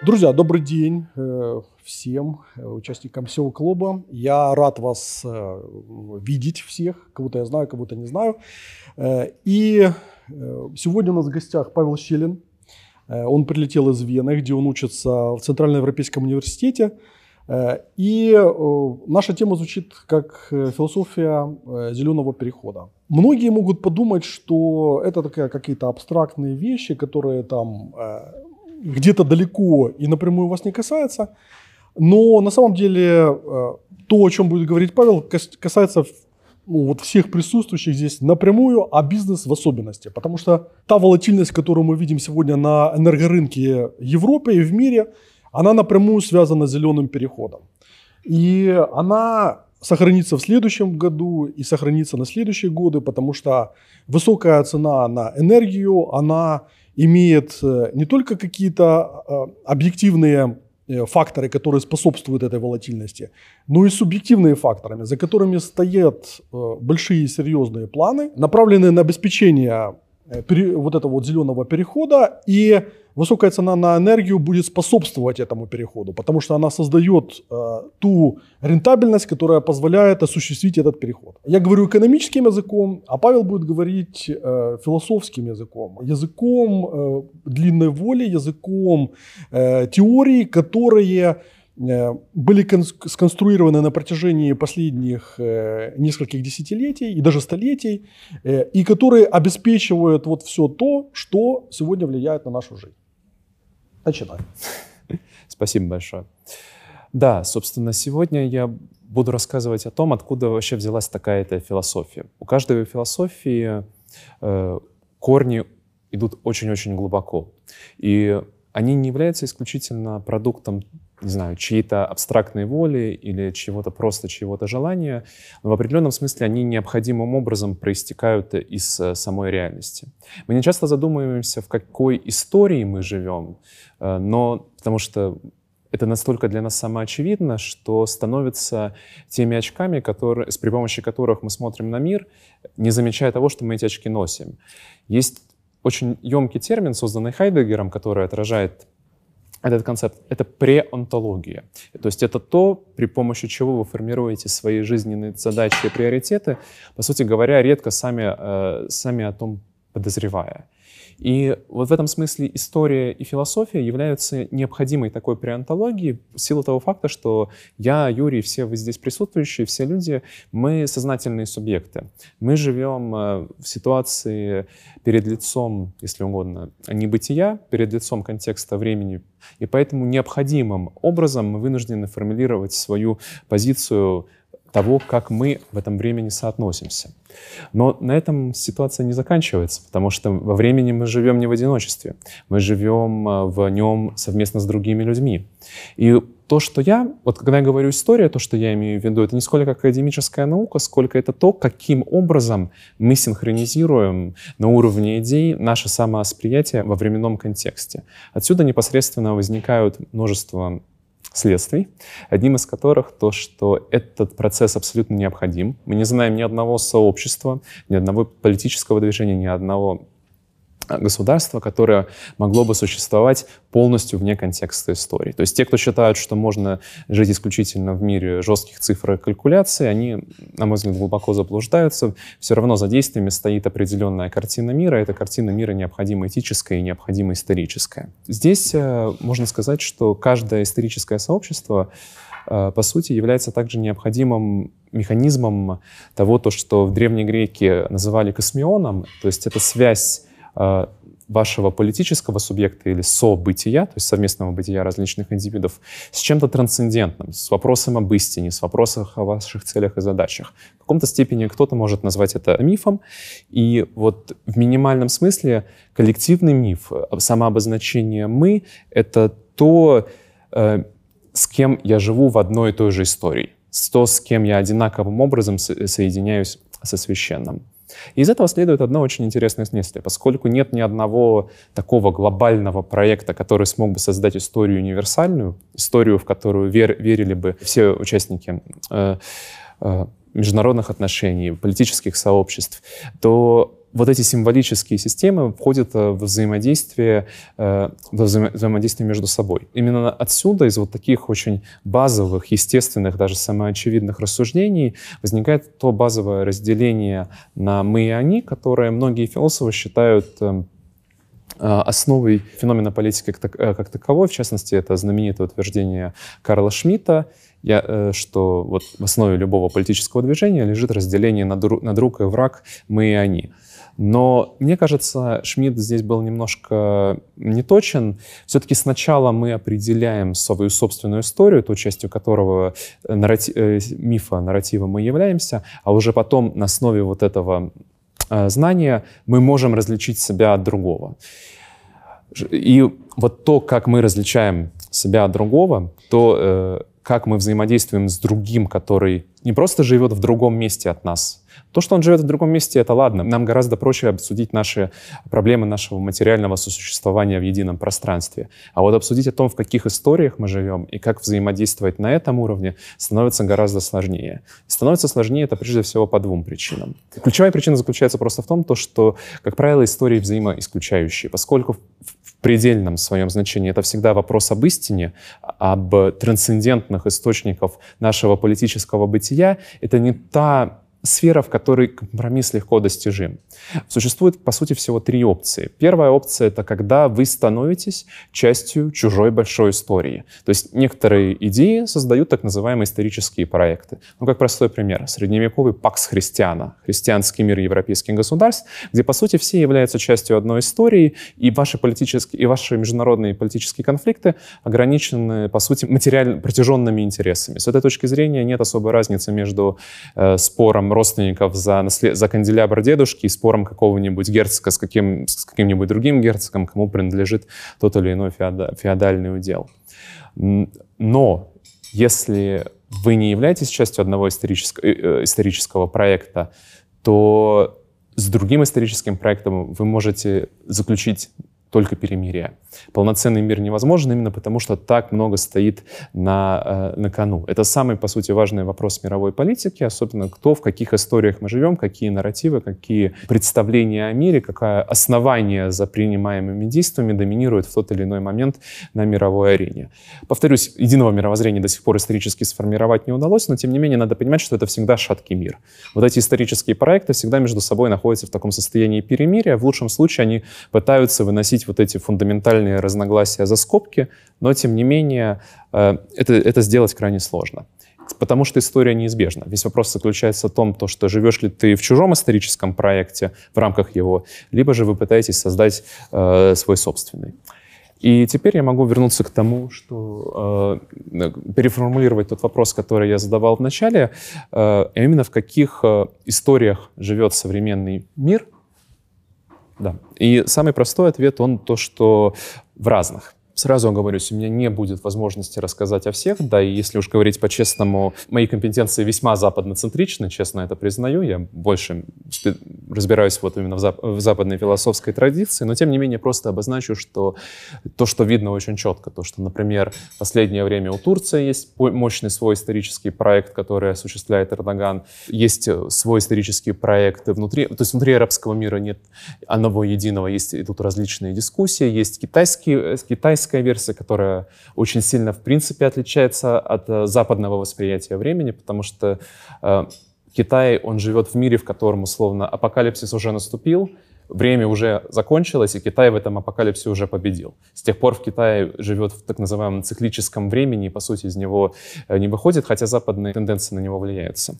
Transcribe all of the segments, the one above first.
Друзья, добрый день э, всем э, участникам SEO клуба. Я рад вас э, видеть всех, кого-то я знаю, кого-то не знаю. И сегодня у нас в гостях Павел Щелин. Он прилетел из Вены, где он учится в Центральноевропейском университете. И наша тема звучит как философия зеленого перехода. Многие могут подумать, что это такая какие-то абстрактные вещи, которые там где-то далеко и напрямую вас не касается. Но на самом деле э, то, о чем будет говорить Павел, касается ну, вот всех присутствующих здесь напрямую, а бизнес в особенности. Потому что та волатильность, которую мы видим сегодня на энергорынке Европы и в мире, она напрямую связана с зеленым переходом. И она сохранится в следующем году и сохранится на следующие годы, потому что высокая цена на энергию, она имеет э, не только какие-то э, объективные э, факторы, которые способствуют этой волатильности, но и субъективные факторы, за которыми стоят большие серьезные планы, направленные на обеспечение вот этого вот зеленого перехода и высокая цена на энергию будет способствовать этому переходу, потому что она создает э, ту рентабельность, которая позволяет осуществить этот переход. Я говорю экономическим языком, а Павел будет говорить э, философским языком, языком э, длинной воли, языком э, теорий, которые Э, были сконструированы на протяжении последних э, нескольких десятилетий и даже столетий, э, и которые обеспечивают вот все то, что сегодня влияет на нашу жизнь. Начинаем. Спасибо большое. Да, собственно, сегодня я буду рассказывать о том, откуда вообще взялась такая-то философия. У каждой философии э, корни идут очень-очень глубоко. И они не являются исключительно продуктом не знаю, чьей-то абстрактной воли или чего-то просто чьего-то желания, но в определенном смысле они необходимым образом проистекают из э, самой реальности. Мы не часто задумываемся, в какой истории мы живем, э, но потому что это настолько для нас самоочевидно, что становится теми очками, которые, при помощи которых мы смотрим на мир, не замечая того, что мы эти очки носим. Есть очень емкий термин, созданный Хайдегером, который отражает этот концепт — это преонтология. То есть это то, при помощи чего вы формируете свои жизненные задачи и приоритеты, по сути говоря, редко сами, э, сами о том подозревая. И вот в этом смысле история и философия являются необходимой такой преонтологией в силу того факта, что я, Юрий, все вы здесь присутствующие, все люди, мы сознательные субъекты. Мы живем э, в ситуации перед лицом, если угодно, небытия, перед лицом контекста времени, и поэтому необходимым образом мы вынуждены формулировать свою позицию того, как мы в этом времени соотносимся. Но на этом ситуация не заканчивается, потому что во времени мы живем не в одиночестве, мы живем э, в нем совместно с другими людьми. И то, что я, вот когда я говорю история, то, что я имею в виду, это не сколько академическая наука, сколько это то, каким образом мы синхронизируем на уровне идей наше самовосприятие во временном контексте. Отсюда непосредственно возникают множество следствий, одним из которых то, что этот процесс абсолютно необходим. Мы не знаем ни одного сообщества, ни одного политического движения, ни одного государство, которое могло бы существовать полностью вне контекста истории. То есть те, кто считают, что можно жить исключительно в мире жестких цифр и калькуляций, они, на мой взгляд, глубоко заблуждаются. Все равно за действиями стоит определенная картина мира. Эта картина мира необходимо этическая и необходимо историческая. Здесь э, можно сказать, что каждое историческое сообщество э, по сути, является также необходимым механизмом того, то, что в Древней Греке называли космионом, то есть это связь вашего политического субъекта или события, то есть совместного бытия различных индивидов, с чем-то трансцендентным, с вопросом об истине, с вопросом о ваших целях и задачах. В каком-то степени кто-то может назвать это мифом, и вот в минимальном смысле коллективный миф, самообозначение «мы» — это то, э, с кем я живу в одной и той же истории, то, с кем я одинаковым образом соединяюсь со священным. И из этого следует одно очень интересное следствие. Поскольку нет ни одного такого глобального проекта, который смог бы создать историю универсальную, историю, в которую вер, верили бы все участники э, э, международных отношений, политических сообществ, то вот эти символические системы входят в взаимодействие, в взаимодействие между собой. Именно отсюда, из вот таких очень базовых, естественных, даже самоочевидных рассуждений возникает то базовое разделение на «мы» и «они», которое многие философы считают эм, основой феномена политики как таковой, в частности, это знаменитое утверждение Карла Шмидта, я, э, что вот в основе любого политического движения лежит разделение на, друг, на друг и враг, мы и они. Но мне кажется, Шмидт здесь был немножко неточен. Все-таки сначала мы определяем свою собственную историю, той частью которого э, наррати... Э, мифа, нарратива мы являемся, а уже потом на основе вот этого знания мы можем различить себя от другого. И вот то, как мы различаем себя от другого, то как мы взаимодействуем с другим, который не просто живет в другом месте от нас. То, что он живет в другом месте, это ладно. Нам гораздо проще обсудить наши проблемы нашего материального сосуществования в едином пространстве. А вот обсудить о том, в каких историях мы живем и как взаимодействовать на этом уровне, становится гораздо сложнее. И становится сложнее это прежде всего по двум причинам. Ключевая причина заключается просто в том, то, что, как правило, истории взаимоисключающие, поскольку предельном своем значении. Это всегда вопрос об истине, об трансцендентных источниках нашего политического бытия. Это не та сфера, в которой компромисс легко достижим. Существует, по сути, всего три опции. Первая опция — это когда вы становитесь частью чужой большой истории. То есть некоторые идеи создают так называемые исторические проекты. Ну, как простой пример. Средневековый пакс христиана, христианский мир европейских государств, где, по сути, все являются частью одной истории, и ваши политические, и ваши международные политические конфликты ограничены, по сути, материально протяженными интересами. С этой точки зрения нет особой разницы между э, спором родственников за, наслед... за канделябр дедушки и спором какого-нибудь герцога с, каким... с каким-нибудь другим герцогом, кому принадлежит тот или иной феода... феодальный удел. Но если вы не являетесь частью одного исторического, э, э, исторического проекта, то с другим историческим проектом вы можете заключить только перемирие. Полноценный мир невозможен именно потому, что так много стоит на, э, на кону. Это самый, по сути, важный вопрос мировой политики, особенно кто, в каких историях мы живем, какие нарративы, какие представления о мире, какое основание за принимаемыми действиями доминирует в тот или иной момент на мировой арене. Повторюсь, единого мировоззрения до сих пор исторически сформировать не удалось, но тем не менее надо понимать, что это всегда шаткий мир. Вот эти исторические проекты всегда между собой находятся в таком состоянии перемирия. В лучшем случае они пытаются выносить выносить вот эти фундаментальные разногласия за скобки, но тем не менее э, это, это сделать крайне сложно. Потому что история неизбежна. Весь вопрос заключается в том, то, что живешь ли ты в чужом историческом проекте, в рамках его, либо же вы пытаетесь создать э, свой собственный. И теперь я могу вернуться к тому, что э, переформулировать тот вопрос, который я задавал в начале, э, а именно в каких э, историях живет современный мир – да. И самый простой ответ, он то, что в разных. Сразу оговорюсь, у меня не будет возможности рассказать о всех, да, и если уж говорить по-честному, мои компетенции весьма западноцентричны, честно это признаю, я больше разбираюсь вот именно в, зап в западной философской традиции, но тем не менее просто обозначу, что то, что видно очень четко, то, что, например, в последнее время у Турции есть мощный свой исторический проект, который осуществляет Эрдоган, есть свой исторический проект внутри, то есть внутри арабского мира нет одного единого, есть тут различные дискуссии, есть китайский, китайский китайская версия, которая очень сильно, в принципе, отличается от э, западного восприятия времени, потому что э, Китай, он живет в мире, в котором, условно, апокалипсис уже наступил, время уже закончилось, и Китай в этом апокалипсисе уже победил. С тех пор в Китае живет в так называемом циклическом времени, и, по сути, из него э, не выходит, хотя западные тенденции на него влияются.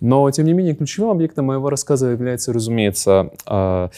Но, тем не менее, ключевым объектом моего рассказа является, разумеется, э,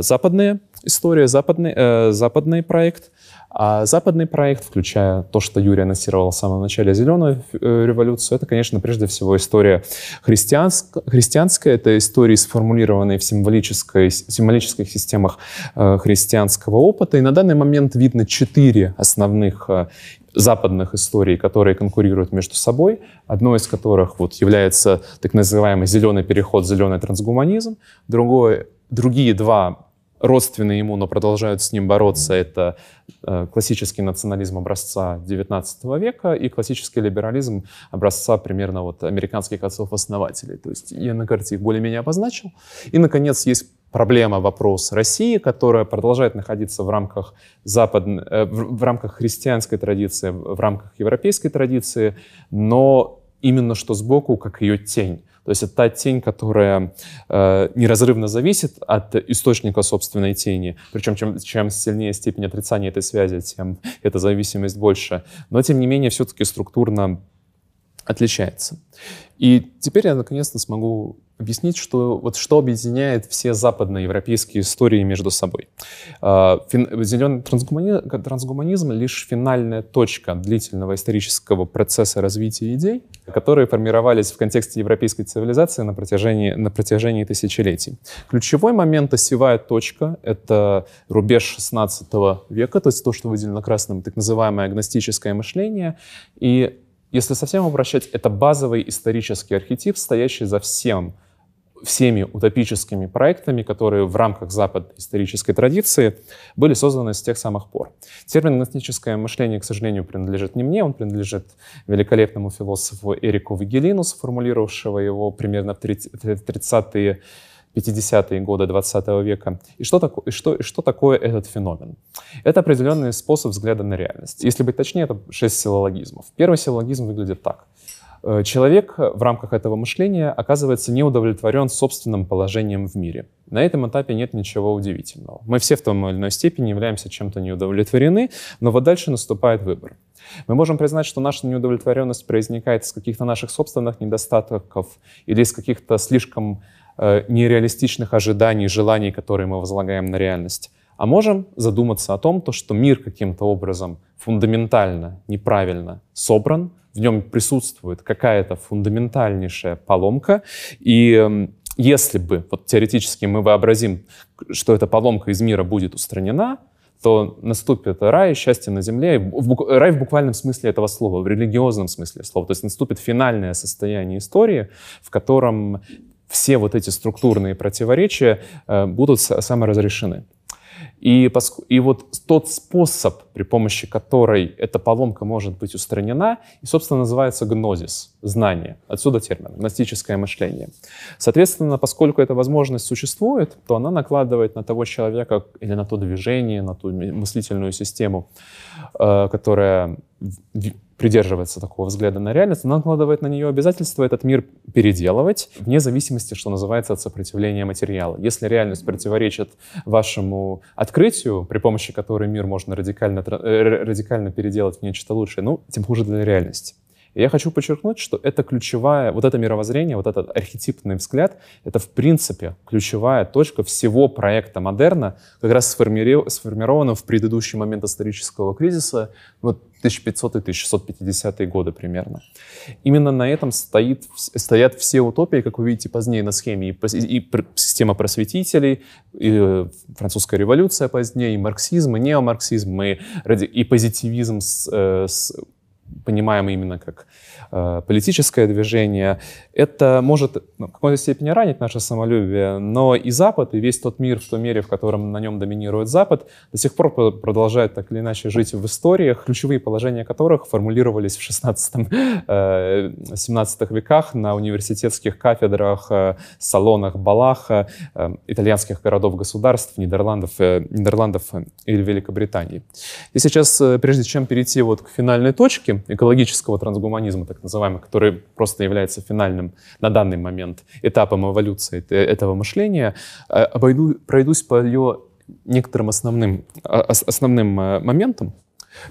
западная история, западный, западный проект, а западный проект, включая то, что Юрий анонсировал в самом начале «Зеленую э, революцию», это, конечно, прежде всего история христианск... христианская, это истории, сформулированные в символической, символических системах э, христианского опыта. И на данный момент видно четыре основных э, западных историй, которые конкурируют между собой, одной из которых вот является так называемый зеленый переход, зеленый трансгуманизм, другой, другие два родственные ему, но продолжают с ним бороться, это э, классический национализм образца XIX века и классический либерализм образца примерно вот американских отцов-основателей. То есть я на карте их более-менее обозначил. И, наконец, есть проблема, вопрос России, которая продолжает находиться в рамках, запад... Э, в рамках христианской традиции, в рамках европейской традиции, но именно что сбоку, как ее тень. То есть это та тень, которая э, неразрывно зависит от источника собственной тени. Причем чем, чем сильнее степень отрицания этой связи, тем эта зависимость больше. Но тем не менее все-таки структурно отличается. И теперь я наконец-то смогу объяснить, что, вот что объединяет все западноевропейские истории между собой. А, зеленый трансгуманизм, трансгуманизм — лишь финальная точка длительного исторического процесса развития идей, которые формировались в контексте европейской цивилизации на протяжении, на протяжении тысячелетий. Ключевой момент, осевая точка — это рубеж XVI века, то есть то, что выделено красным, так называемое агностическое мышление. И если совсем обращать, это базовый исторический архетип, стоящий за всем, всеми утопическими проектами, которые в рамках западной исторической традиции были созданы с тех самых пор. Термин «гностическое мышление», к сожалению, принадлежит не мне, он принадлежит великолепному философу Эрику Вигелину, сформулировавшего его примерно в 30-е 50-е годы 20 века. И что, тако, и, что, и что такое этот феномен? Это определенный способ взгляда на реальность. Если быть точнее, это шесть силлологизмов. Первый силлологизм выглядит так. Э, человек в рамках этого мышления оказывается не удовлетворен собственным положением в мире. На этом этапе нет ничего удивительного. Мы все в той или иной степени являемся чем-то неудовлетворены, но вот дальше наступает выбор. Мы можем признать, что наша неудовлетворенность проистекает из каких-то наших собственных недостатков или из каких-то слишком нереалистичных ожиданий, желаний, которые мы возлагаем на реальность. А можем задуматься о том, то, что мир каким-то образом фундаментально неправильно собран, в нем присутствует какая-то фундаментальнейшая поломка, и эм, если бы, вот теоретически мы вообразим, что эта поломка из мира будет устранена, то наступит рай, счастье на земле, в, рай в буквальном смысле этого слова, в религиозном смысле слова. То есть наступит финальное состояние истории, в котором все вот эти структурные противоречия э, будут саморазрешены. И, и вот тот способ, при помощи которой эта поломка может быть устранена, и, собственно, называется гнозис, знание. Отсюда термин, гностическое мышление. Соответственно, поскольку эта возможность существует, то она накладывает на того человека или на то движение, на ту мыслительную систему, э, которая придерживается такого взгляда на реальность, она накладывает на нее обязательство этот мир переделывать, вне зависимости, что называется, от сопротивления материала. Если реальность противоречит вашему открытию, при помощи которой мир можно радикально, э, радикально переделать в нечто лучшее, ну, тем хуже для реальности. И я хочу подчеркнуть, что это ключевая, вот это мировоззрение, вот этот архетипный взгляд, это в принципе ключевая точка всего проекта модерна, как раз сформирована в предыдущий момент исторического кризиса, вот 1500 и 1650 годы примерно. Именно на этом стоит, стоят все утопии, как вы видите позднее на схеме, и, и система просветителей, и французская революция позднее, и марксизм, и неомарксизм, и, и позитивизм с, э, с понимаем именно как э, политическое движение, это может ну, в какой-то степени ранить наше самолюбие, но и Запад, и весь тот мир в той мере, в котором на нем доминирует Запад, до сих пор продолжает так или иначе жить в историях, ключевые положения которых формулировались в 16-17 э, веках на университетских кафедрах, э, салонах, балах э, итальянских городов-государств, Нидерландов, Нидерландов или Великобритании. И сейчас, прежде чем перейти вот к финальной точке, экологического трансгуманизма, так называемого, который просто является финальным на данный момент этапом эволюции этого мышления, э, обойду, пройдусь по ее некоторым основным, а, основным э, моментам.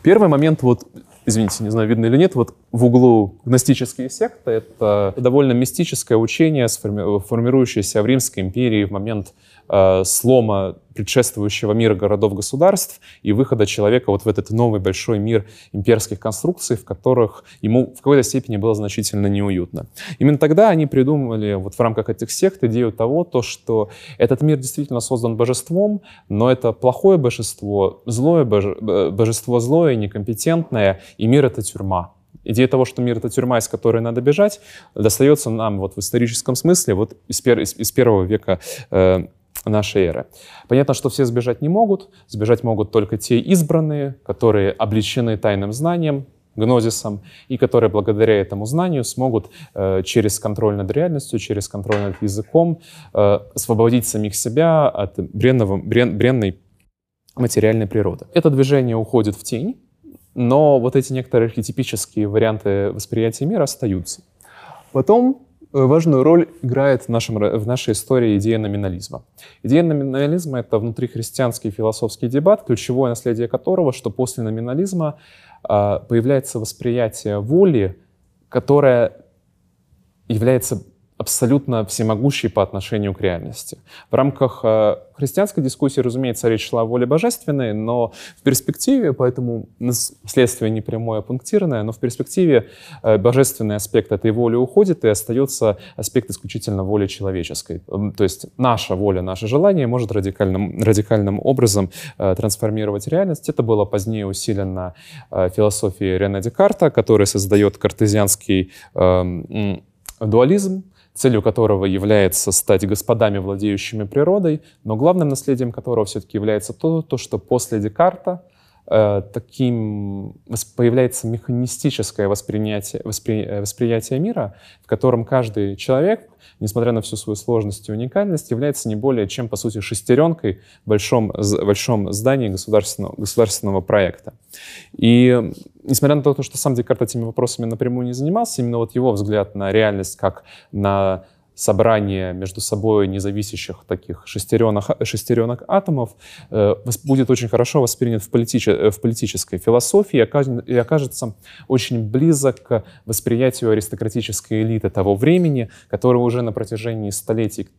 Первый момент, вот, извините, не знаю, видно или нет, вот в углу гностические секты — это довольно мистическое учение, формирующееся в Римской империи в момент э, слома предшествующего мира городов-государств и выхода человека вот в этот новый большой мир имперских конструкций, в которых ему в какой-то степени было значительно неуютно. Именно тогда они придумали вот в рамках этих сект идею того, то, что этот мир действительно создан божеством, но это плохое божество, злое боже, э, божество злое, некомпетентное, и мир — это тюрьма. Идея того, что мир — это тюрьма, из которой надо бежать, достается нам вот в историческом смысле вот из, пер, из, из первого века э, нашей эры. Понятно, что все сбежать не могут. Сбежать могут только те избранные, которые обличены тайным знанием, гнозисом, и которые благодаря этому знанию смогут э, через контроль над реальностью, через контроль над языком э, освободить самих себя от бренного, брен, бренной материальной природы. Это движение уходит в тень, но вот эти некоторые архетипические варианты восприятия мира остаются. Потом важную роль играет в, нашем, в нашей истории идея номинализма. Идея номинализма — это внутрихристианский философский дебат, ключевое наследие которого, что после номинализма а, появляется восприятие воли, которое является абсолютно всемогущей по отношению к реальности. В рамках э, христианской дискуссии, разумеется, речь шла о воле божественной, но в перспективе, поэтому следствие не прямое, а пунктирное, но в перспективе э, божественный аспект этой воли уходит, и остается аспект исключительно воли человеческой. То есть наша воля, наше желание может радикальным, радикальным образом э, трансформировать реальность. Это было позднее усилено философией Рене Декарта, который создает картезианский эм, дуализм, целью которого является стать господами, владеющими природой, но главным наследием которого все-таки является то, то что после Декарта таким появляется механистическое восприятие, воспри, э, восприятие мира, в котором каждый человек несмотря на всю свою сложность и уникальность, является не более чем, по сути, шестеренкой в большом, большом здании государственного, государственного проекта. И несмотря на то, что сам Декарт этими вопросами напрямую не занимался, именно вот его взгляд на реальность как на собрание между собой независящих таких шестеренок, шестеренок атомов э, будет очень хорошо воспринят в, политич, э, в политической философии и окажется очень близок к восприятию аристократической элиты того времени, которая уже на протяжении столетий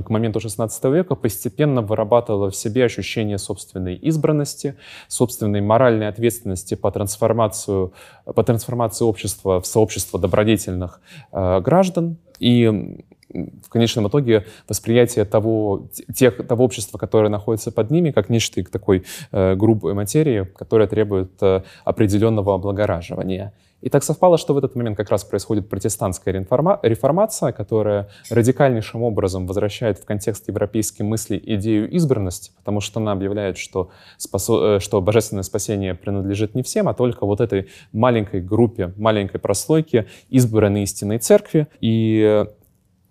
к моменту XVI века постепенно вырабатывала в себе ощущение собственной избранности, собственной моральной ответственности по, трансформацию, по трансформации общества в сообщество добродетельных э, граждан. И в конечном итоге восприятие того, тех, того общества, которое находится под ними, как нечто такой э, грубой материи, которая требует э, определенного облагораживания. И так совпало, что в этот момент как раз происходит протестантская реформация, которая радикальнейшим образом возвращает в контекст европейской мысли идею избранности, потому что она объявляет, что, спасо... Э, что божественное спасение принадлежит не всем, а только вот этой маленькой группе, маленькой прослойке избранной истинной церкви. И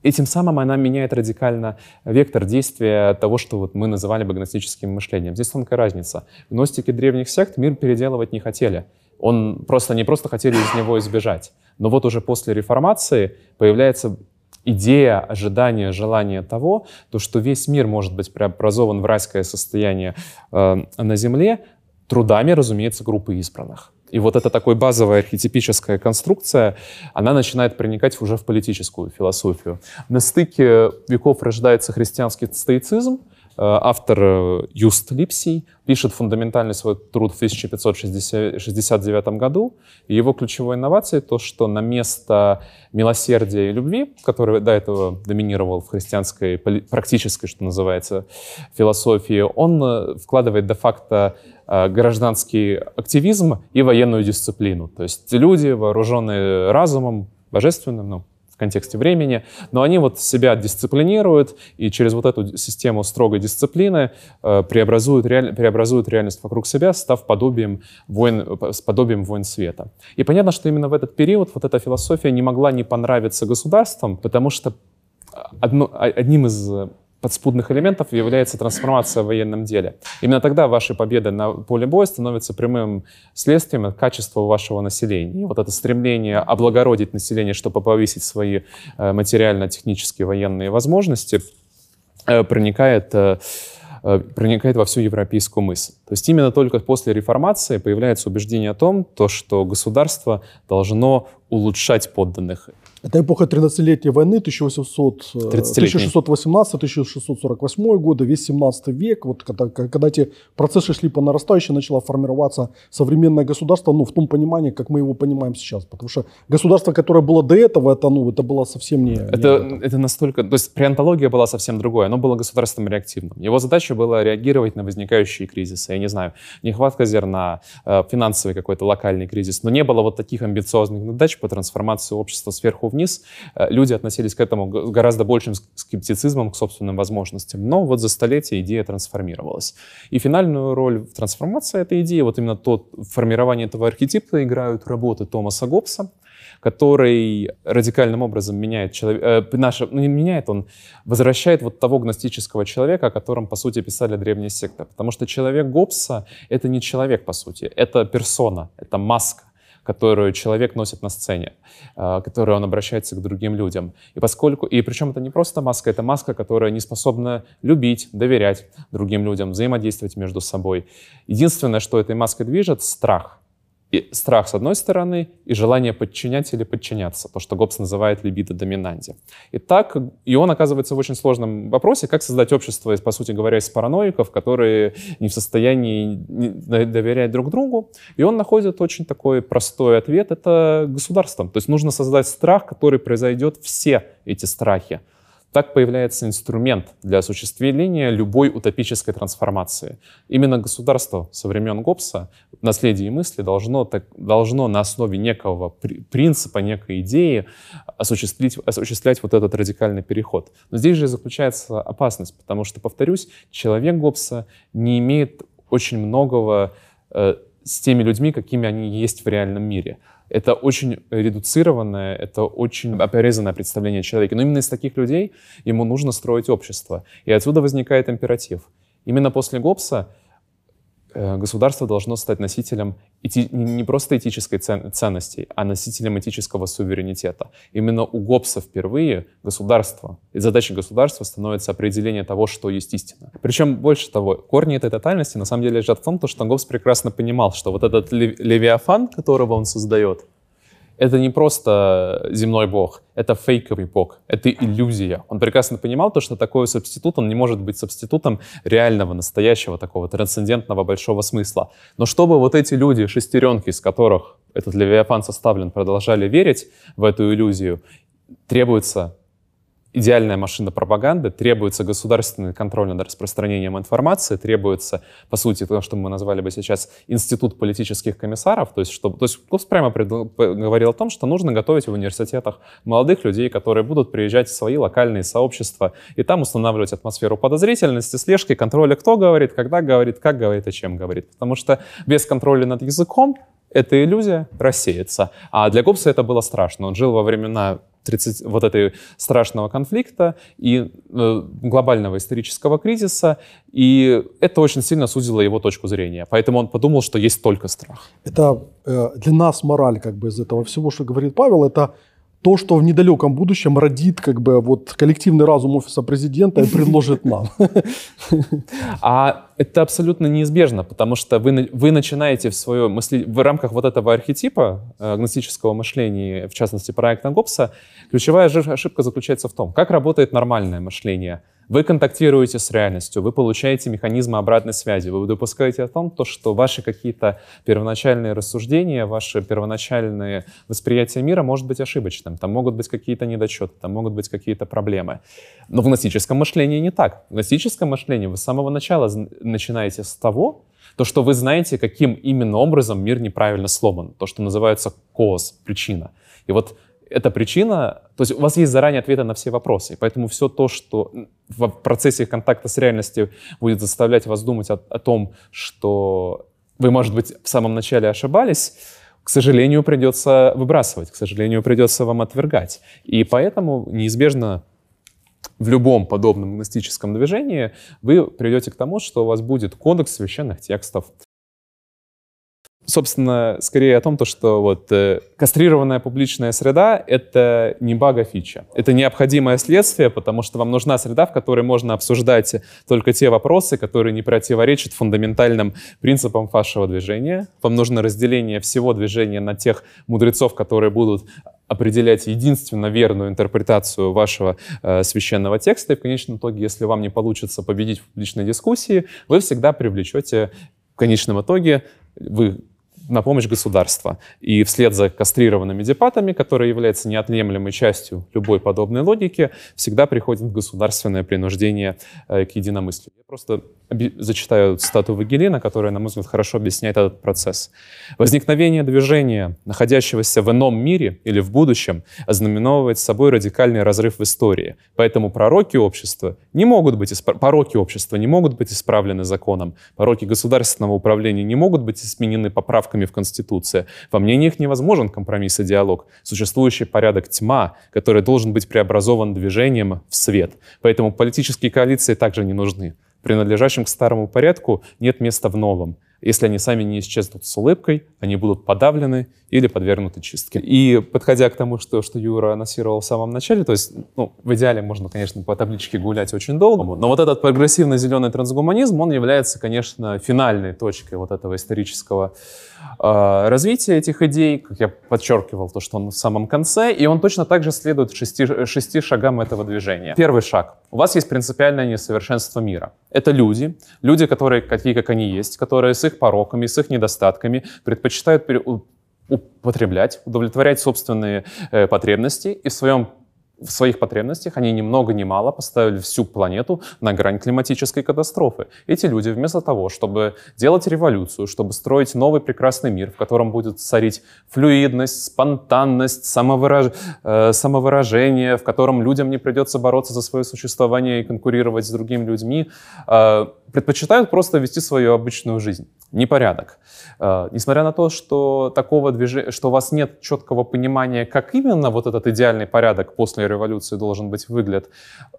Этим самым она меняет радикально вектор действия того, что вот мы называли бы гностическим мышлением. Здесь тонкая разница. Гностики древних сект мир переделывать не хотели. Он просто, они просто хотели из него избежать. Но вот уже после реформации появляется идея, ожидание, желание того, то, что весь мир может быть преобразован в райское состояние э, на земле трудами, разумеется, группы избранных. И вот эта такой базовая архетипическая конструкция, она начинает проникать уже в политическую философию. На стыке веков рождается христианский стоицизм, Э, автор э, Юст Липсий пишет фундаментальный свой труд в 1569 году. И его ключевой инновацией то, что на место милосердия и любви, который до этого доминировал в христианской практической, что называется, философии, он э, вкладывает де-факто гражданский активизм и военную дисциплину. То есть люди, вооруженные разумом, божественным, ну, контексте времени, но они вот себя дисциплинируют и через вот эту систему строгой дисциплины э, преобразуют, реаль, преобразуют реальность вокруг себя, став подобием войн, с подобием войн света. И понятно, что именно в этот период вот эта философия не могла не понравиться государствам, потому что одно, одним из подспудных элементов является трансформация в военном деле. Именно тогда ваши победы на поле боя становятся прямым следствием качества вашего населения. И вот это стремление облагородить население, чтобы повысить свои э, материально-технические военные возможности, э, проникает э, проникает во всю европейскую мысль. То есть именно только после реформации появляется убеждение о том, то, что государство должно улучшать подданных. Это эпоха 13-летней войны, 1618-1648 годы, весь 17 век. Вот когда, когда эти процессы шли по нарастающей, начало формироваться современное государство, ну, в том понимании, как мы его понимаем сейчас. Потому что государство, которое было до этого, это, ну, это было совсем не... Это, не это настолько... То есть преонтология была совсем другой. Оно было государством реактивным. Его задача была реагировать на возникающие кризисы. Я не знаю, нехватка зерна, э, финансовый какой-то локальный кризис. Но не было вот таких амбициозных задач по трансформации общества сверху вниз, э, люди относились к этому гораздо большим скептицизмом к собственным возможностям. Но вот за столетие идея трансформировалась. И финальную роль в трансформации этой идеи, вот именно то формирование этого архетипа играют работы Томаса Гоббса, который радикальным образом меняет человека, э, наше, ну не меняет, он возвращает вот того гностического человека, о котором, по сути, писали древние секты. Потому что человек Гоббса — это не человек, по сути, это персона, это маска которую человек носит на сцене, э, которой он обращается к другим людям. И поскольку, и причем это не просто маска, это маска, которая не способна любить, доверять другим людям, взаимодействовать между собой. Единственное, что этой маской движет, страх. И страх с одной стороны, и желание подчинять или подчиняться, то, что Гоббс называет либидо доминанте. И так, и он оказывается в очень сложном вопросе, как создать общество, по сути говоря, из параноиков, которые не в состоянии доверять друг другу. И он находит очень такой простой ответ — это государство. То есть нужно создать страх, который произойдет все эти страхи. Так появляется инструмент для осуществления любой утопической трансформации. Именно государство со времен Гоббса, наследие мысли, должно, так, должно на основе некого принципа, некой идеи осуществить, осуществлять вот этот радикальный переход. Но здесь же заключается опасность, потому что, повторюсь, человек Гоббса не имеет очень многого э, с теми людьми, какими они есть в реальном мире. Это очень редуцированное, это очень оперезанное представление о человеке. Но именно из таких людей ему нужно строить общество. И отсюда возникает императив. Именно после Гоббса государство должно стать носителем эти, не просто этической цен, ценности, а носителем этического суверенитета. Именно у Гоббса впервые государство, и задачей государства становится определение того, что есть истина. Причем больше того, корни этой тотальности на самом деле лежат в том, что Гоббс прекрасно понимал, что вот этот левиафан, которого он создает, это не просто земной бог, это фейковый бог, это иллюзия. Он прекрасно понимал то, что такой субститут, он не может быть субститутом реального, настоящего, такого трансцендентного большого смысла. Но чтобы вот эти люди, шестеренки, из которых этот Левиафан составлен, продолжали верить в эту иллюзию, требуется идеальная машина пропаганды, требуется государственный контроль над распространением информации, требуется, по сути, то, что мы назвали бы сейчас институт политических комиссаров, то есть, чтобы, то есть Клубс прямо говорил о том, что нужно готовить в университетах молодых людей, которые будут приезжать в свои локальные сообщества и там устанавливать атмосферу подозрительности, слежки, контроля, кто говорит, когда говорит, как говорит и чем говорит. Потому что без контроля над языком эта иллюзия рассеется. А для Гоббса это было страшно. Он жил во времена 30, вот этой страшного конфликта и э, глобального исторического кризиса, и это очень сильно сузило его точку зрения. Поэтому он подумал, что есть только страх. Это э, для нас мораль как бы из этого всего, что говорит Павел, это то, что в недалеком будущем родит как бы вот коллективный разум офиса президента и предложит нам. А это абсолютно неизбежно, потому что вы, вы начинаете в свое мысли, в рамках вот этого архетипа э, гностического мышления, в частности проекта Гоббса, ключевая ошибка заключается в том, как работает нормальное мышление – вы контактируете с реальностью, вы получаете механизмы обратной связи, вы допускаете о том, то, что ваши какие-то первоначальные рассуждения, ваши первоначальные восприятия мира может быть ошибочным. Там могут быть какие-то недочеты, там могут быть какие-то проблемы. Но в гностическом мышлении не так. В гностическом мышлении вы с самого начала начинаете с того, то, что вы знаете, каким именно образом мир неправильно сломан, то, что называется cause, причина. И вот эта причина, то есть у вас есть заранее ответы на все вопросы, поэтому все то, что в процессе контакта с реальностью будет заставлять вас думать о, о том, что вы, может быть, в самом начале ошибались, к сожалению, придется выбрасывать, к сожалению, придется вам отвергать. И поэтому неизбежно в любом подобном гностическом движении вы придете к тому, что у вас будет кодекс священных текстов, собственно, скорее о том, то, что вот э, кастрированная публичная среда — это не бага фича. Это необходимое следствие, потому что вам нужна среда, в которой можно обсуждать только те вопросы, которые не противоречат фундаментальным принципам вашего движения. Вам нужно разделение всего движения на тех мудрецов, которые будут определять единственно верную интерпретацию вашего э, священного текста. И в конечном итоге, если вам не получится победить в публичной дискуссии, вы всегда привлечете в конечном итоге вы на помощь государства. И вслед за кастрированными депатами, которые являются неотъемлемой частью любой подобной логики, всегда приходит государственное принуждение э, к единомыслию. Я просто зачитаю цитату Вагелина, которая, на мой взгляд, хорошо объясняет этот процесс. «Возникновение движения, находящегося в ином мире или в будущем, ознаменовывает собой радикальный разрыв в истории. Поэтому пророки общества не могут быть, исп... пороки общества не могут быть исправлены законом. Пороки государственного управления не могут быть изменены поправками в Конституции. Во мнениях невозможен компромисс и диалог. Существующий порядок тьма, который должен быть преобразован движением в свет. Поэтому политические коалиции также не нужны принадлежащим к старому порядку, нет места в новом. Если они сами не исчезнут с улыбкой, они будут подавлены или подвергнуты чистке. И подходя к тому, что, что Юра анонсировал в самом начале, то есть, ну, в идеале можно, конечно, по табличке гулять очень долго, но вот этот прогрессивный зеленый трансгуманизм, он является, конечно, финальной точкой вот этого исторического э, развития этих идей, как я подчеркивал, то, что он в самом конце, и он точно так же следует шести, шести шагам этого движения. Первый шаг. У вас есть принципиальное несовершенство мира. Это люди, люди, которые такие, как они есть, которые с их пороками, с их недостатками предпочитают употреблять, удовлетворять собственные э, потребности и в своем в своих потребностях они ни много ни мало поставили всю планету на грань климатической катастрофы. Эти люди вместо того, чтобы делать революцию, чтобы строить новый прекрасный мир, в котором будет царить флюидность, спонтанность, самовыраж... э, самовыражение, в котором людям не придется бороться за свое существование и конкурировать с другими людьми, э, предпочитают просто вести свою обычную жизнь. Непорядок. Э, несмотря на то, что такого движения, что у вас нет четкого понимания, как именно вот этот идеальный порядок после революции должен быть выглядит,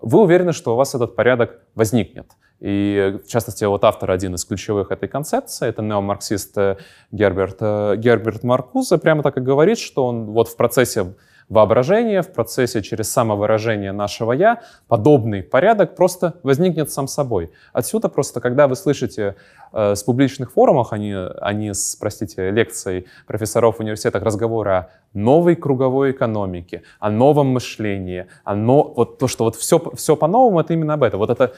вы уверены, что у вас этот порядок возникнет. И, в частности, вот автор один из ключевых этой концепции, это неомарксист э, Герберт, э, Герберт Маркузе, прямо так и говорит, что он вот в процессе воображения, в процессе через самовыражение нашего «я», подобный порядок просто возникнет сам собой. Отсюда просто, когда вы слышите э, с публичных форумах, они, они с, простите, лекцией профессоров в университетах разговоры о новой круговой экономике, о новом мышлении, о но... вот то, что вот все, все по-новому, это именно об этом. Вот эта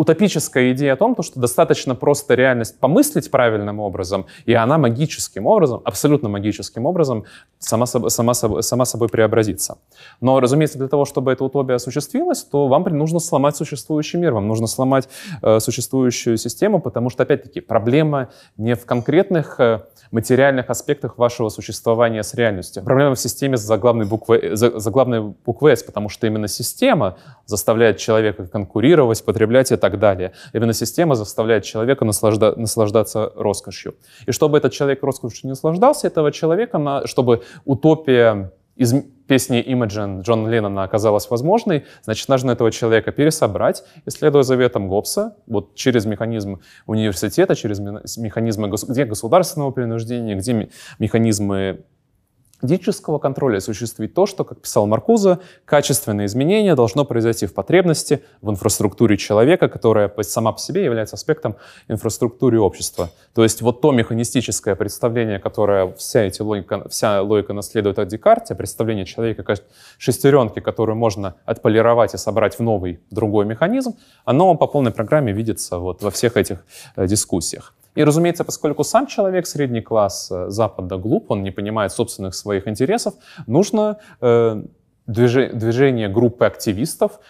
утопическая идея о том, то, что достаточно просто реальность помыслить правильным образом, и она магическим образом, абсолютно магическим образом сама, сама, сама собой преобразится. Но, разумеется, для того, чтобы эта утопия осуществилась, то вам нужно сломать существующий мир, вам нужно сломать э, существующую систему, потому что, опять-таки, проблема не в конкретных э, материальных аспектах вашего существования с реальностью. Проблема в системе с заглавной буквой, заглавной буквой «С», потому что именно система заставляет человека конкурировать, потреблять и так далее. Именно система заставляет человека наслажда, наслаждаться роскошью. И чтобы этот человек роскошью не наслаждался, этого человека, чтобы утопия из песни Imagine Джона Леннона оказалась возможной, значит, нужно этого человека пересобрать, исследуя заветам Гоббса, вот через механизм университета, через механизмы где государственного принуждения, где механизмы Дического контроля осуществить то, что, как писал Маркуза, качественное изменение должно произойти в потребности, в инфраструктуре человека, которая сама по себе является аспектом инфраструктуры общества. То есть вот то механистическое представление, которое вся, эти логика, вся логика наследует от Декарте, представление человека как шестеренки, которую можно отполировать и собрать в новый другой механизм, оно по полной программе видится вот во всех этих э, дискуссиях. И, разумеется, поскольку сам человек, средний класс э, Запада, глуп, он не понимает собственных своих интересов, нужно э, движение группы активистов,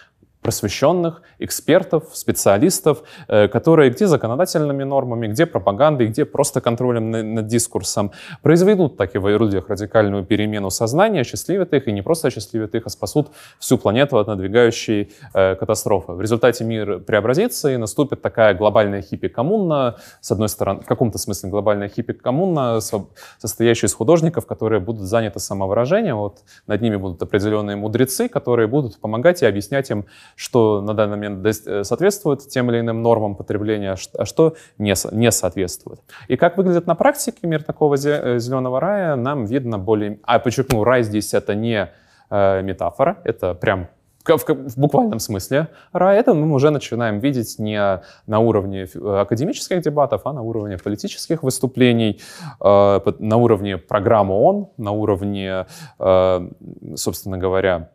просвещенных, экспертов, специалистов, э, которые где законодательными нормами, где пропагандой, где просто контролем над дискурсом произведут так и в людях радикальную перемену сознания, осчастливят их, и не просто осчастливят их, а спасут всю планету от надвигающей э, катастрофы. В результате мир преобразится, и наступит такая глобальная хиппи-коммуна, с одной стороны, в каком-то смысле глобальная хиппи-коммуна, состоящая из художников, которые будут заняты самовыражением, вот над ними будут определенные мудрецы, которые будут помогать и объяснять им, что на данный момент э, соответствует тем или иным нормам потребления, а что не, не соответствует. И как выглядит на практике мир такого э, зеленого рая, нам видно более... А подчеркну, рай здесь это не э, метафора, это прям в, в буквальном смысле рай, это мы уже начинаем видеть не на уровне академических дебатов, а на уровне политических выступлений, на уровне программы ООН, на уровне, собственно говоря,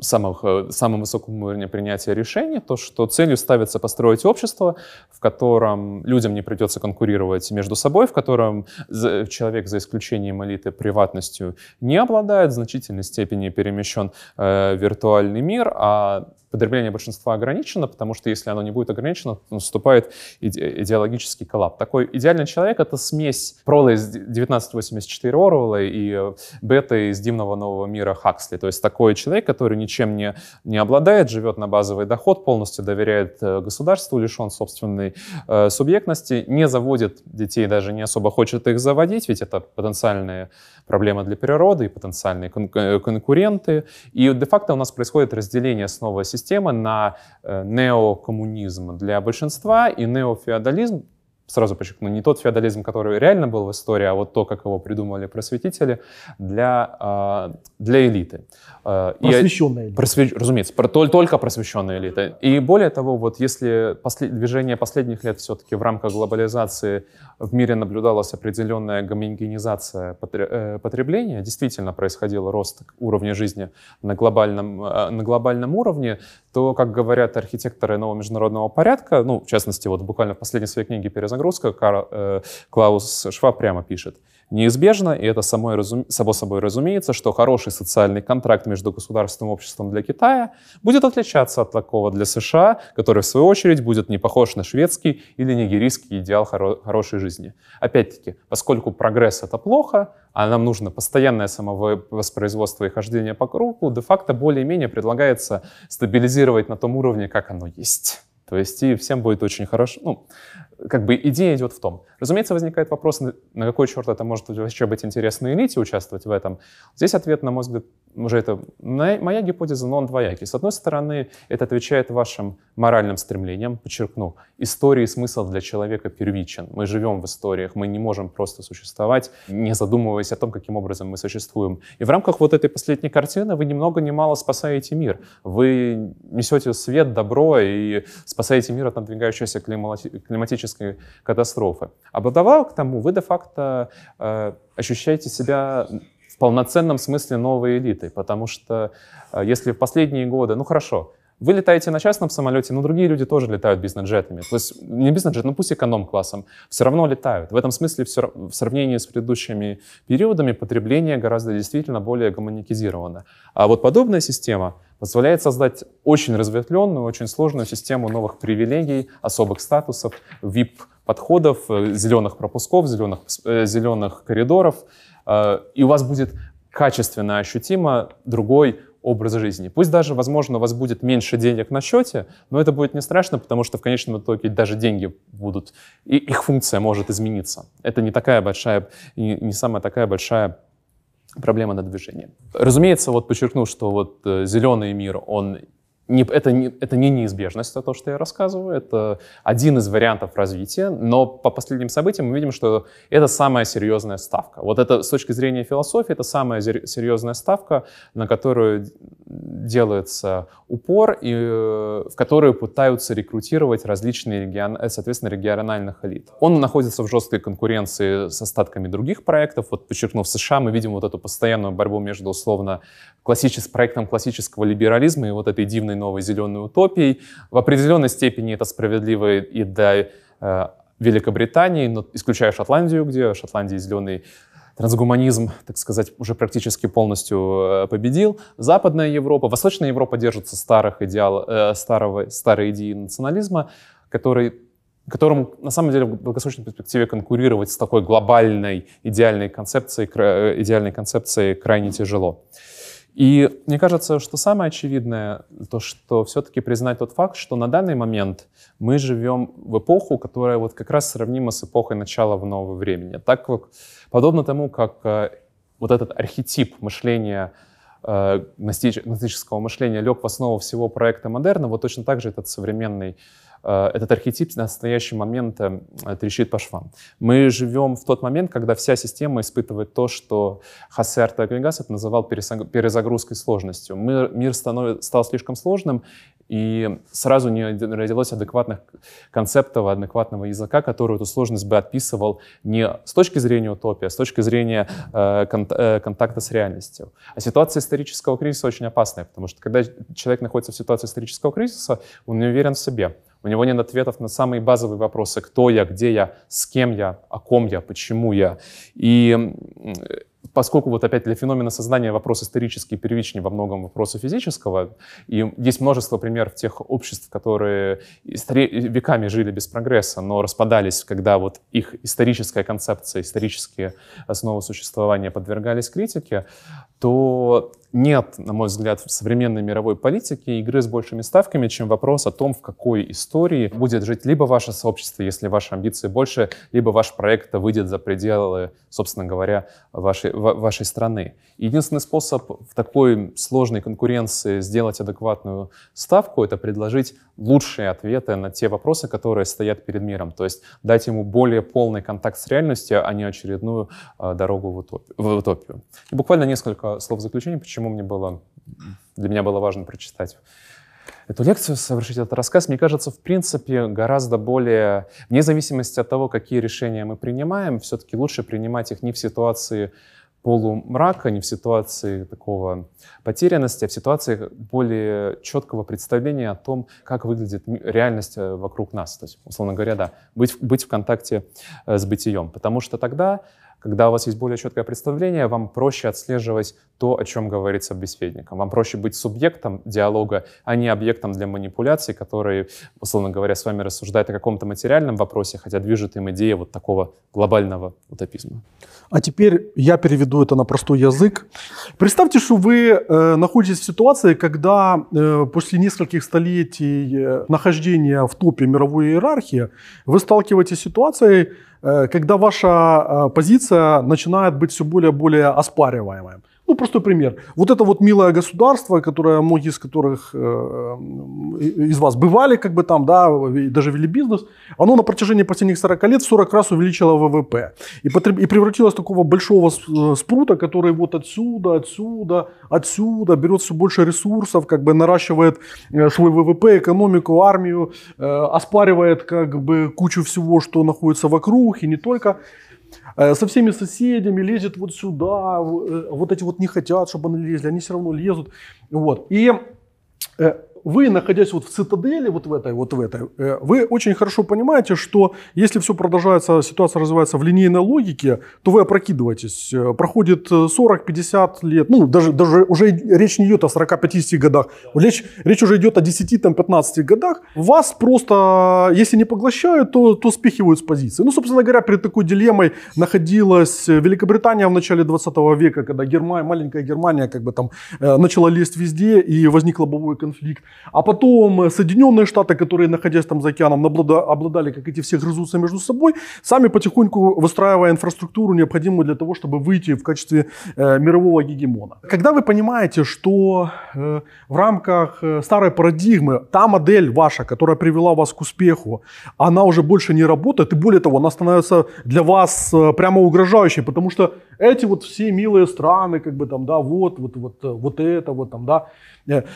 самых, э, самом высоком уровне принятия решений, то, что целью ставится построить общество, в котором людям не придется конкурировать между собой, в котором человек, за исключением элиты, приватностью не обладает, в значительной степени перемещен э, виртуальный мир, а потребление большинства ограничено, потому что если оно не будет ограничено, наступает иде идеологический коллапс. Такой идеальный человек — это смесь Прола из 1984 Орвелла и э, Бета из Дивного нового мира Хаксли. То есть такой человек, который ничем не, не обладает, живет на базовый доход, полностью доверяет э, государству, лишен собственной э, субъектности, не заводит детей, даже не особо хочет их заводить, ведь это потенциальные проблемы для природы и потенциальные кон э, конкуренты. И де-факто у нас происходит разделение снова системы на э, неокоммунизм для большинства и неофеодализм сразу подчеркну, не тот феодализм, который реально был в истории, а вот то, как его придумали просветители для, а, для элиты. А, просвещенная элита. Просве... Разумеется, только просвещенная элита. И более того, вот если после... движение последних лет все-таки в рамках глобализации в мире наблюдалась определенная гомогенизация э, потребления, действительно происходил рост уровня жизни на глобальном, э, на глобальном уровне, то, как говорят архитекторы нового международного порядка, ну, в частности, вот буквально в последней своей книге «Перезагрузка» Карл, э, Клаус Шваб прямо пишет – Неизбежно, и это само, само собой разумеется, что хороший социальный контракт между государственным обществом для Китая будет отличаться от такого для США, который, в свою очередь, будет не похож на шведский или нигерийский идеал хоро... хорошей жизни. Опять-таки, поскольку прогресс — это плохо, а нам нужно постоянное самовоспроизводство и хождение по кругу, де-факто более-менее предлагается стабилизировать на том уровне, как оно есть. То есть и всем будет очень хорошо. Ну, как бы идея идет в том. Разумеется, возникает вопрос, на какой черт это может вообще быть интересно элите участвовать в этом. Здесь ответ, на мой взгляд, уже это моя гипотеза, но он двоякий. С одной стороны, это отвечает вашим моральным стремлениям. Подчеркну, история и смысл для человека первичен. Мы живем в историях, мы не можем просто существовать, не задумываясь о том, каким образом мы существуем. И в рамках вот этой последней картины вы ни много ни мало спасаете мир. Вы несете свет, добро и спасаете мир от надвигающейся климатической катастрофы. А к тому, вы де-факто э, ощущаете себя в полноценном смысле новой элитой, потому что э, если в последние годы, ну хорошо, вы летаете на частном самолете, но другие люди тоже летают бизнес-джетами. То есть не бизнес-джет, но пусть эконом-классом. Все равно летают. В этом смысле все, в сравнении с предыдущими периодами потребление гораздо действительно более гомоникизировано. А вот подобная система позволяет создать очень разветвленную, очень сложную систему новых привилегий, особых статусов, VIP-подходов, э, зеленых пропусков, зеленых, э, зеленых коридоров. Э, и у вас будет качественно ощутимо другой образ жизни. Пусть даже, возможно, у вас будет меньше денег на счете, но это будет не страшно, потому что в конечном итоге даже деньги будут, и их функция может измениться. Это не такая большая, не самая такая большая проблема на движение. Разумеется, вот подчеркну, что вот э, зеленый мир, он не, это, не, это не неизбежность, то, что я рассказываю, это один из вариантов развития, но по последним событиям мы видим, что это самая серьезная ставка. Вот это с точки зрения философии, это самая серьезная ставка, на которую делается упор, и э, в которую пытаются рекрутировать различные, регион, э, соответственно, региональных элит. Он находится в жесткой конкуренции с остатками других проектов. Вот, подчеркнув США, мы видим вот эту постоянную борьбу между, условно, классичес, проектом классического либерализма и вот этой дивной новой зеленой утопией. В определенной степени это справедливо и для э, Великобритании, но исключая Шотландию, где в Шотландии зеленый трансгуманизм, так сказать, уже практически полностью э, победил. Западная Европа, Восточная Европа держится старых идеал, э, старого, старой идеи национализма, который которому на самом деле в долгосрочной перспективе конкурировать с такой глобальной идеальной концепцией, э, идеальной концепцией крайне тяжело. И мне кажется, что самое очевидное, то, что все-таки признать тот факт, что на данный момент мы живем в эпоху, которая вот как раз сравнима с эпохой начала в нового времени. Так как, подобно тому, как э, вот этот архетип мышления э, гностического мышления лег в основу всего проекта модерна, вот точно так же этот современный этот архетип на настоящий момент э, трещит по швам. Мы живем в тот момент, когда вся система испытывает то, что Хосе Артеагрегасов называл перезагрузкой сложностью. Мир, мир станов, стал слишком сложным, и сразу не родилось адекватных концептов, адекватного языка, который эту сложность бы отписывал не с точки зрения утопии, а с точки зрения э, э, контакта с реальностью. А ситуация исторического кризиса очень опасная, потому что когда человек находится в ситуации исторического кризиса, он не уверен в себе. У него нет ответов на самые базовые вопросы, кто я, где я, с кем я, о ком я, почему я. И поскольку вот опять для феномена сознания вопрос исторический первичнее во многом вопроса физического, и есть множество примеров тех обществ, которые веками жили без прогресса, но распадались, когда вот их историческая концепция, исторические основы существования подвергались критике, то нет, на мой взгляд, в современной мировой политике игры с большими ставками, чем вопрос о том, в какой истории будет жить либо ваше сообщество, если ваши амбиции больше, либо ваш проект выйдет за пределы, собственно говоря, вашей, вашей страны. Единственный способ в такой сложной конкуренции сделать адекватную ставку — это предложить лучшие ответы на те вопросы, которые стоят перед миром. То есть дать ему более полный контакт с реальностью, а не очередную э, дорогу в утопию. В утопию. И буквально несколько слов заключения, почему мне было, для меня было важно прочитать эту лекцию, совершить этот рассказ, мне кажется, в принципе, гораздо более, вне зависимости от того, какие решения мы принимаем, все-таки лучше принимать их не в ситуации полумрака, не в ситуации такого потерянности, а в ситуации более четкого представления о том, как выглядит реальность э, вокруг нас. То есть, условно говоря, да, быть, быть в контакте э, с бытием. Потому что тогда когда у вас есть более четкое представление, вам проще отслеживать то, о чем говорит собеседником. Вам проще быть субъектом диалога, а не объектом для манипуляций, который, условно говоря, с вами рассуждает о каком-то материальном вопросе, хотя движет им идея вот такого глобального утопизма. А теперь я переведу это на простой язык. Представьте, что вы э, находитесь в ситуации, когда э, после нескольких столетий э, нахождения в топе мировой иерархии вы сталкиваетесь с ситуацией, Э, когда ваша э, позиция начинает быть все более и более оспариваемой. Ну, простой пример. Вот это вот милое государство, которое многие из которых э, из вас бывали, как бы там, да, даже вели бизнес, оно на протяжении последних 40 лет в 40 раз увеличило ВВП. И, потреб, и превратилось в такого большого э, спрута, который вот отсюда, отсюда, отсюда берет все больше ресурсов, как бы наращивает э, свой ВВП, экономику, армию, э, оспаривает как бы кучу всего, что находится вокруг, и не только. Э, со всеми соседями, лезет вот сюда, э, вот эти вот не хотят, чтобы они лезли, они все равно лезут. Вот. И э, вы, находясь вот в цитадели, вот в этой, вот в этой, э, вы очень хорошо понимаете, что если все продолжается, ситуация развивается в линейной логике, то вы опрокидываетесь. Э, проходит 40-50 лет, ну, даже, даже уже речь не идет о 40-50 годах, речь, речь уже идет о 10-15 годах. Вас просто, если не поглощают, то, то спихивают с позиции. Ну, собственно говоря, перед такой дилеммой находилась Великобритания в начале 20 века, когда Германия, маленькая Германия как бы там э, начала лезть везде и возник лобовой конфликт. А потом э, Соединенные Штаты, которые, находясь там за океаном, обладали, как эти все грызутся между собой, сами потихоньку выстраивая инфраструктуру, необходимую для того, чтобы выйти в качестве э, мирового гегемона. Когда вы понимаете, что э, в рамках э, старой парадигмы та модель ваша, которая привела вас к успеху, она уже больше не работает, и более того, она становится для вас э, прямо угрожающей, потому что эти вот все милые страны, как бы там, да, вот, вот, вот, вот это, вот там, да,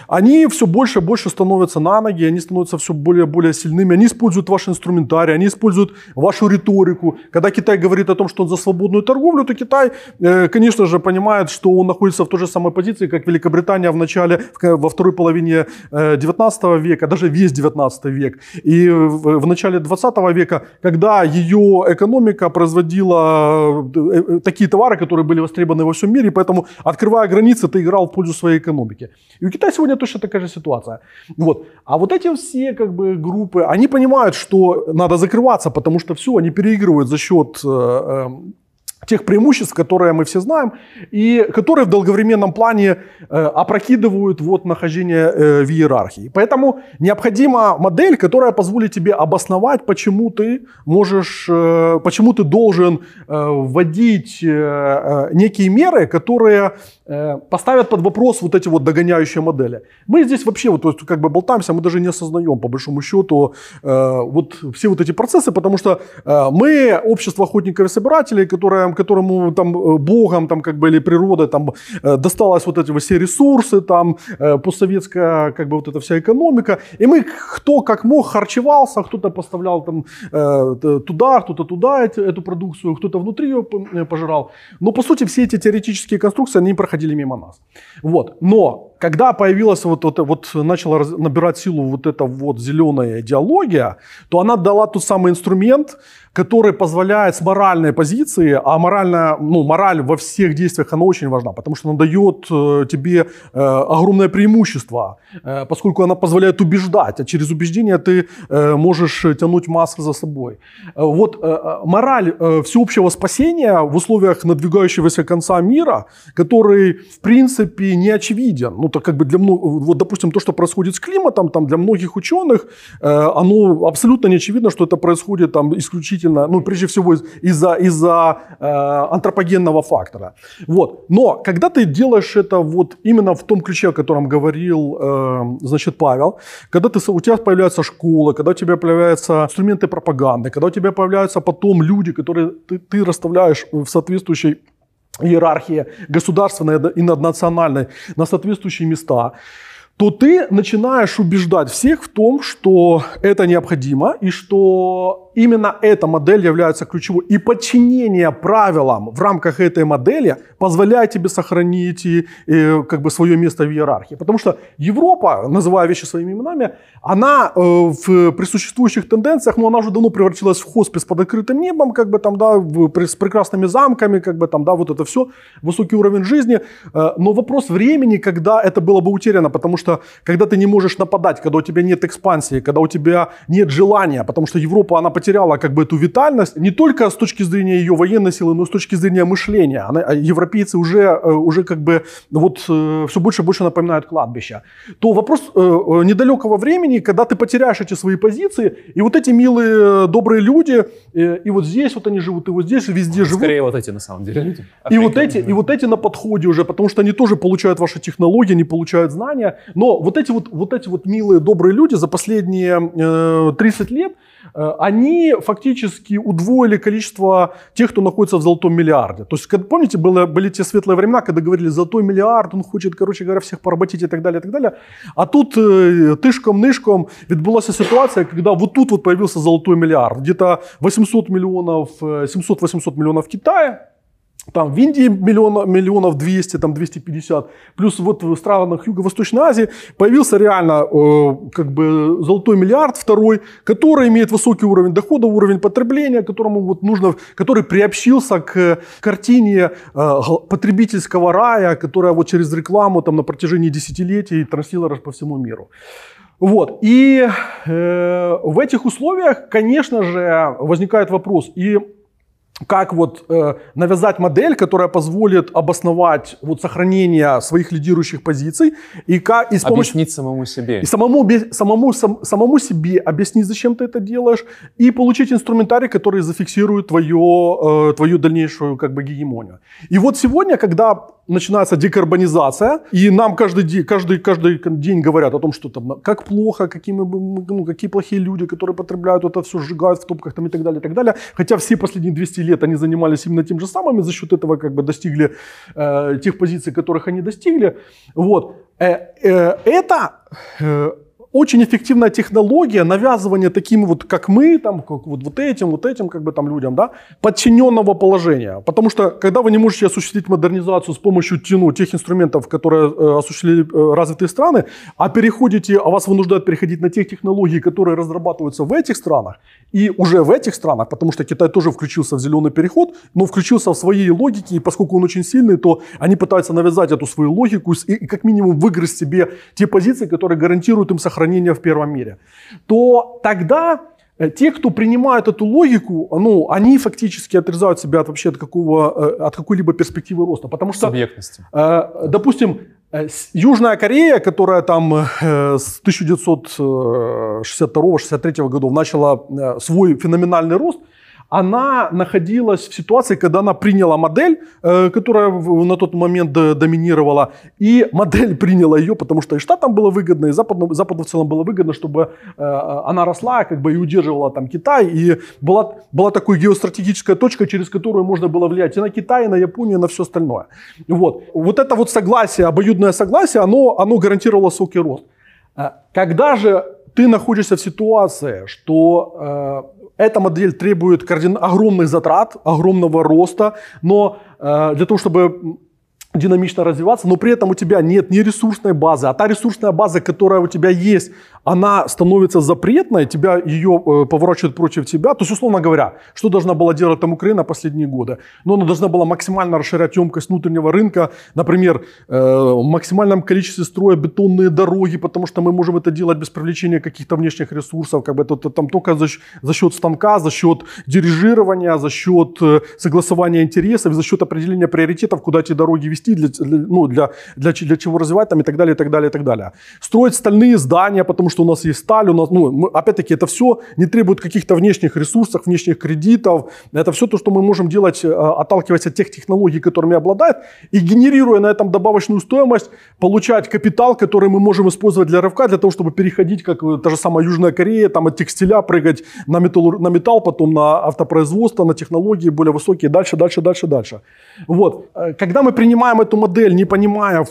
они все больше и больше становятся на ноги, они становятся все более и более сильными, они используют ваш инструментарий, они используют вашу риторику. Когда Китай говорит о том, что он за свободную торговлю, то Китай, э, конечно же, понимает, что он находится в той же самой позиции, как Великобритания в начале, во второй половине 19 э, века, даже весь 19 век. И в начале 20 века, когда ее экономика производила такие товары, которые были востребованы во всем мире, поэтому, открывая границы, ты играл в пользу своей экономики. И у Китая сегодня точно такая же ситуация. Вот. А вот эти все как бы, группы, они понимают, что надо закрываться, потому что все, они переигрывают за счет э, э, тех преимуществ, которые мы все знаем, и которые в долговременном плане э, опрокидывают вот нахождение э, в иерархии. Поэтому необходима модель, которая позволит тебе обосновать, почему ты можешь, э, почему ты должен вводить некие меры, которые поставят под вопрос вот эти вот догоняющие модели. Мы здесь вообще вот как бы болтаемся, мы даже не осознаем по большому счету вот все вот эти процессы, потому что мы общество охотников и собирателей, которое которому там э, богом там как бы или природой там э, досталось вот эти все ресурсы, там э, постсоветская как бы вот эта вся экономика. И мы кто как мог харчевался, кто-то поставлял там туда, кто-то туда эту продукцию, кто-то внутри ее пожирал. Но по сути все эти теоретические конструкции, они проходили мимо нас. Вот. Но когда появилась вот, вот, вот начала набирать силу вот эта вот зеленая идеология, то она дала тот самый инструмент, который позволяет с моральной позиции, а моральная, ну, мораль во всех действиях, она очень важна, потому что она дает э, тебе э, огромное преимущество, э, поскольку она позволяет убеждать, а через убеждение ты можешь тянуть массы за собой. Вот мораль всеобщего спасения в условиях надвигающегося конца мира, который, в принципе, не очевиден. Ну, так как бы для многих, вот, допустим, то, что происходит с климатом, там, для многих ученых, оно абсолютно не очевидно, что это происходит там исключительно, ну, прежде всего, из-за из э, антропогенного фактора. Вот. Но когда ты делаешь это вот именно в том ключе, о котором говорил, э, значит, Павел, когда ты, у тебя появляется школа, когда у тебя появляются инструменты пропаганды, когда у тебя появляются потом люди, которые ты, ты расставляешь в соответствующей иерархии государственной и наднациональной на соответствующие места, то ты начинаешь убеждать всех в том, что это необходимо и что именно эта модель является ключевой. И подчинение правилам в рамках этой модели позволяет тебе сохранить и, и, как бы свое место в иерархии. Потому что Европа, называя вещи своими именами, она э, в, при существующих тенденциях, ну, она уже давно превратилась в хоспис под открытым небом, как бы там, да, в, с прекрасными замками, как бы там, да, вот это все, высокий уровень жизни. Э, но вопрос времени, когда это было бы утеряно, потому что когда ты не можешь нападать, когда у тебя нет экспансии, когда у тебя нет желания, потому что Европа, она потеряла как бы эту витальность не только с точки зрения ее военной силы, но и с точки зрения мышления. Она, а европейцы уже, э, уже как бы вот э, все больше и больше напоминают кладбище. То вопрос э, недалекого времени, когда ты потеряешь эти свои позиции, и вот эти милые, добрые люди, и вот здесь вот они живут, и вот здесь везде живут. Скорее вот эти на самом деле люди. И вот, эти, и вот эти на подходе уже, потому что они тоже получают ваши технологии, они получают знания. Но вот эти вот, вот эти вот милые, добрые люди за последние э, 30 лет, они фактически удвоили количество тех, кто находится в золотом миллиарде. То есть, помните, было, были те светлые времена, когда говорили, золотой миллиард, он хочет, короче говоря, всех поработить и так далее, и так далее. А тут э, тышком-нышком відбулася ситуация, когда вот тут вот появился золотой миллиард. Где-то 800 миллионов, 700-800 э, миллионов в Китае, там в Индии миллион, миллионов 200, там 250, плюс вот в странах Юго-Восточной Азии появился реально э, как бы золотой миллиард второй, который имеет высокий уровень дохода, уровень потребления, которому вот нужно, который приобщился к картине э, потребительского рая, которая вот через рекламу там на протяжении десятилетий транслировалась по всему миру. Вот. И э, в этих условиях, конечно же, возникает вопрос, и как вот э, навязать модель, которая позволит обосновать вот сохранение своих лидирующих позиций и как и с помощью, объяснить самому себе и самому самому сам, самому себе объяснить, зачем ты это делаешь и получить инструментарий, который зафиксирует твое э, твою дальнейшую как бы гегемонию. И вот сегодня, когда начинается декарбонизация, и нам каждый день, каждый, каждый день говорят о том, что там, как плохо, какие, мы, ну, какие плохие люди, которые потребляют это все, сжигают в топках там, и так далее, и так далее. Хотя все последние 200 лет они занимались именно тем же самым, и за счет этого как бы достигли э, тех позиций, которых они достигли. Вот. Э, э, это э, очень эффективная технология навязывания таким вот, как мы, там, как вот, вот этим, вот этим, как бы там людям, да, подчиненного положения. Потому что, когда вы не можете осуществить модернизацию с помощью ну, тех инструментов, которые э, осуществили э, развитые страны, а переходите, а вас вынуждают переходить на тех технологий, которые разрабатываются в этих странах, и уже в этих странах, потому что Китай тоже включился в зеленый переход, но включился в своей логике, и поскольку он очень сильный, то они пытаются навязать эту свою логику и, и как минимум выиграть себе те позиции, которые гарантируют им сохранение сохранения в первом мире, то тогда э, те, кто принимают эту логику, ну, они фактически отрезают себя от вообще от, какого, э, от какой-либо перспективы роста. Потому что, Субъектности. Э, допустим, Южная Корея, которая там с 1962-63 годов начала свой феноменальный рост, она находилась в ситуации, когда она приняла модель, э, которая на тот момент доминировала, и модель приняла ее, потому что и Штатам было выгодно, и Западу, Западу в целом было выгодно, чтобы э, она росла как бы и удерживала там Китай, и была, была такой геостратегическая точка, через которую можно было влиять и на Китай, и на Японию, и на все остальное. Вот, вот это вот согласие, обоюдное согласие, оно, оно гарантировало высокий рост. Э, когда же ты находишься в ситуации, что эта модель требует огромных затрат, огромного роста, но э, для того, чтобы динамично развиваться, но при этом у тебя нет ни ресурсной базы, а та ресурсная база, которая у тебя есть, она становится запретной, тебя ее э, поворачивают против тебя. То есть, условно говоря, что должна была делать там Украина последние годы? Ну, она должна была максимально расширять емкость внутреннего рынка, например, э, в максимальном количестве строя бетонные дороги, потому что мы можем это делать без привлечения каких-то внешних ресурсов, как бы это, это там только за, за счет станка, за счет дирижирования, за счет э, согласования интересов, за счет определения приоритетов, куда эти дороги вести, для, для, ну, для, для, для чего развивать там и так далее, и так далее, и так далее. Строить стальные здания, потому что у нас есть сталь, у нас, ну, мы, опять-таки, это все не требует каких-то внешних ресурсов, внешних кредитов. Это все то, что мы можем делать, э, отталкиваясь от тех технологий, которыми обладает, и генерируя на этом добавочную стоимость, получать капитал, который мы можем использовать для рывка, для того, чтобы переходить, как та же самая Южная Корея, там от текстиля прыгать на металл, на металл потом на автопроизводство, на технологии более высокие, дальше, дальше, дальше, дальше. Вот. Э, когда мы принимаем эту модель, не понимая,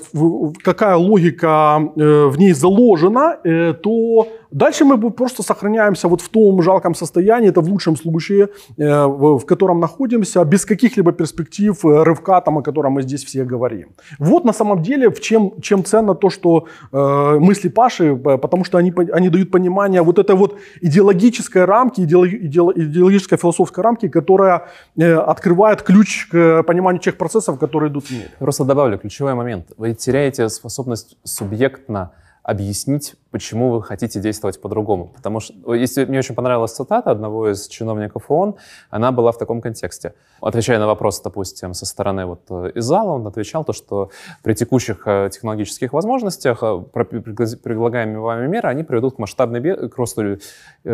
какая логика э, в ней заложена, то то дальше мы просто сохраняемся вот в том жалком состоянии, это в лучшем случае, э, в котором находимся, без каких-либо перспектив э, рывка, там, о котором мы здесь все говорим. Вот на самом деле в чем, чем ценно то, что э, мысли Паши, потому что они, они дают понимание вот этой вот идеологической рамки, идеологической философской рамки, которая э, открывает ключ к пониманию тех процессов, которые идут в мире. Просто добавлю ключевой момент. Вы теряете способность субъектно объяснить, почему вы хотите действовать по-другому. Потому что, если мне очень понравилась цитата одного из чиновников ООН, она была в таком контексте. Отвечая на вопрос, допустим, со стороны вот э, из зала, он отвечал то, что при текущих э, технологических возможностях э, предлагаемые вами меры, они приведут к масштабной к росту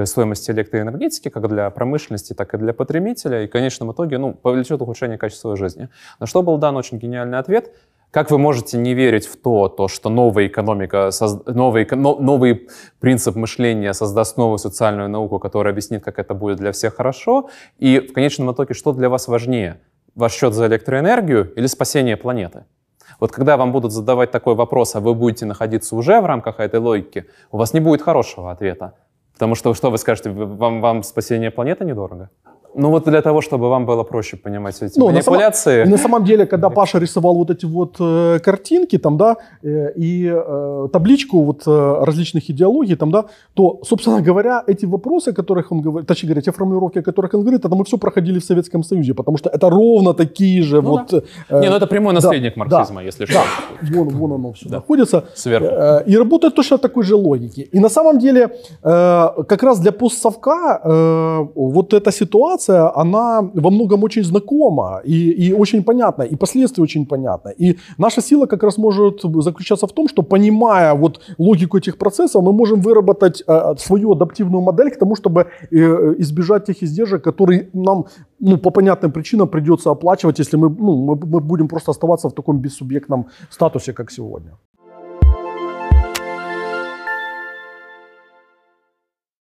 стоимости электроэнергетики как для промышленности, так и для потребителя, и в конечном итоге ну, повлечет ухудшение качества жизни. На что был дан очень гениальный ответ – как вы можете не верить в то, то что новая экономика, новый, новый принцип мышления создаст новую социальную науку, которая объяснит, как это будет для всех хорошо? И в конечном итоге, что для вас важнее? Ваш счет за электроэнергию или спасение планеты? Вот когда вам будут задавать такой вопрос, а вы будете находиться уже в рамках этой логики, у вас не будет хорошего ответа. Потому что что вы скажете, вам, вам спасение планеты недорого? Ну вот для того, чтобы вам было проще понимать эти ну, манипуляции. На самом, на самом деле, когда Паша рисовал вот эти вот э, картинки там, да, э, и э, табличку вот э, различных идеологий там, да, то, собственно говоря, эти вопросы, о которых он говорит, точнее говоря, те формулировки, о которых он говорит, это мы все проходили в Советском Союзе, потому что это ровно такие же ну, вот... Да. Э, Не, ну это прямой наследник да, марксизма, да, если да, что. Вон, вон оно все да. находится. Сверху. Э, и работает точно такой же логики. И на самом деле, э, как раз для постсовка э, вот эта ситуация, она во многом очень знакома и, и очень понятна, и последствия очень понятны. И наша сила как раз может заключаться в том, что понимая вот логику этих процессов, мы можем выработать э, свою адаптивную модель к тому, чтобы э, избежать тех издержек, которые нам ну, по понятным причинам придется оплачивать, если мы, ну, мы, мы будем просто оставаться в таком бессубъектном статусе, как сегодня.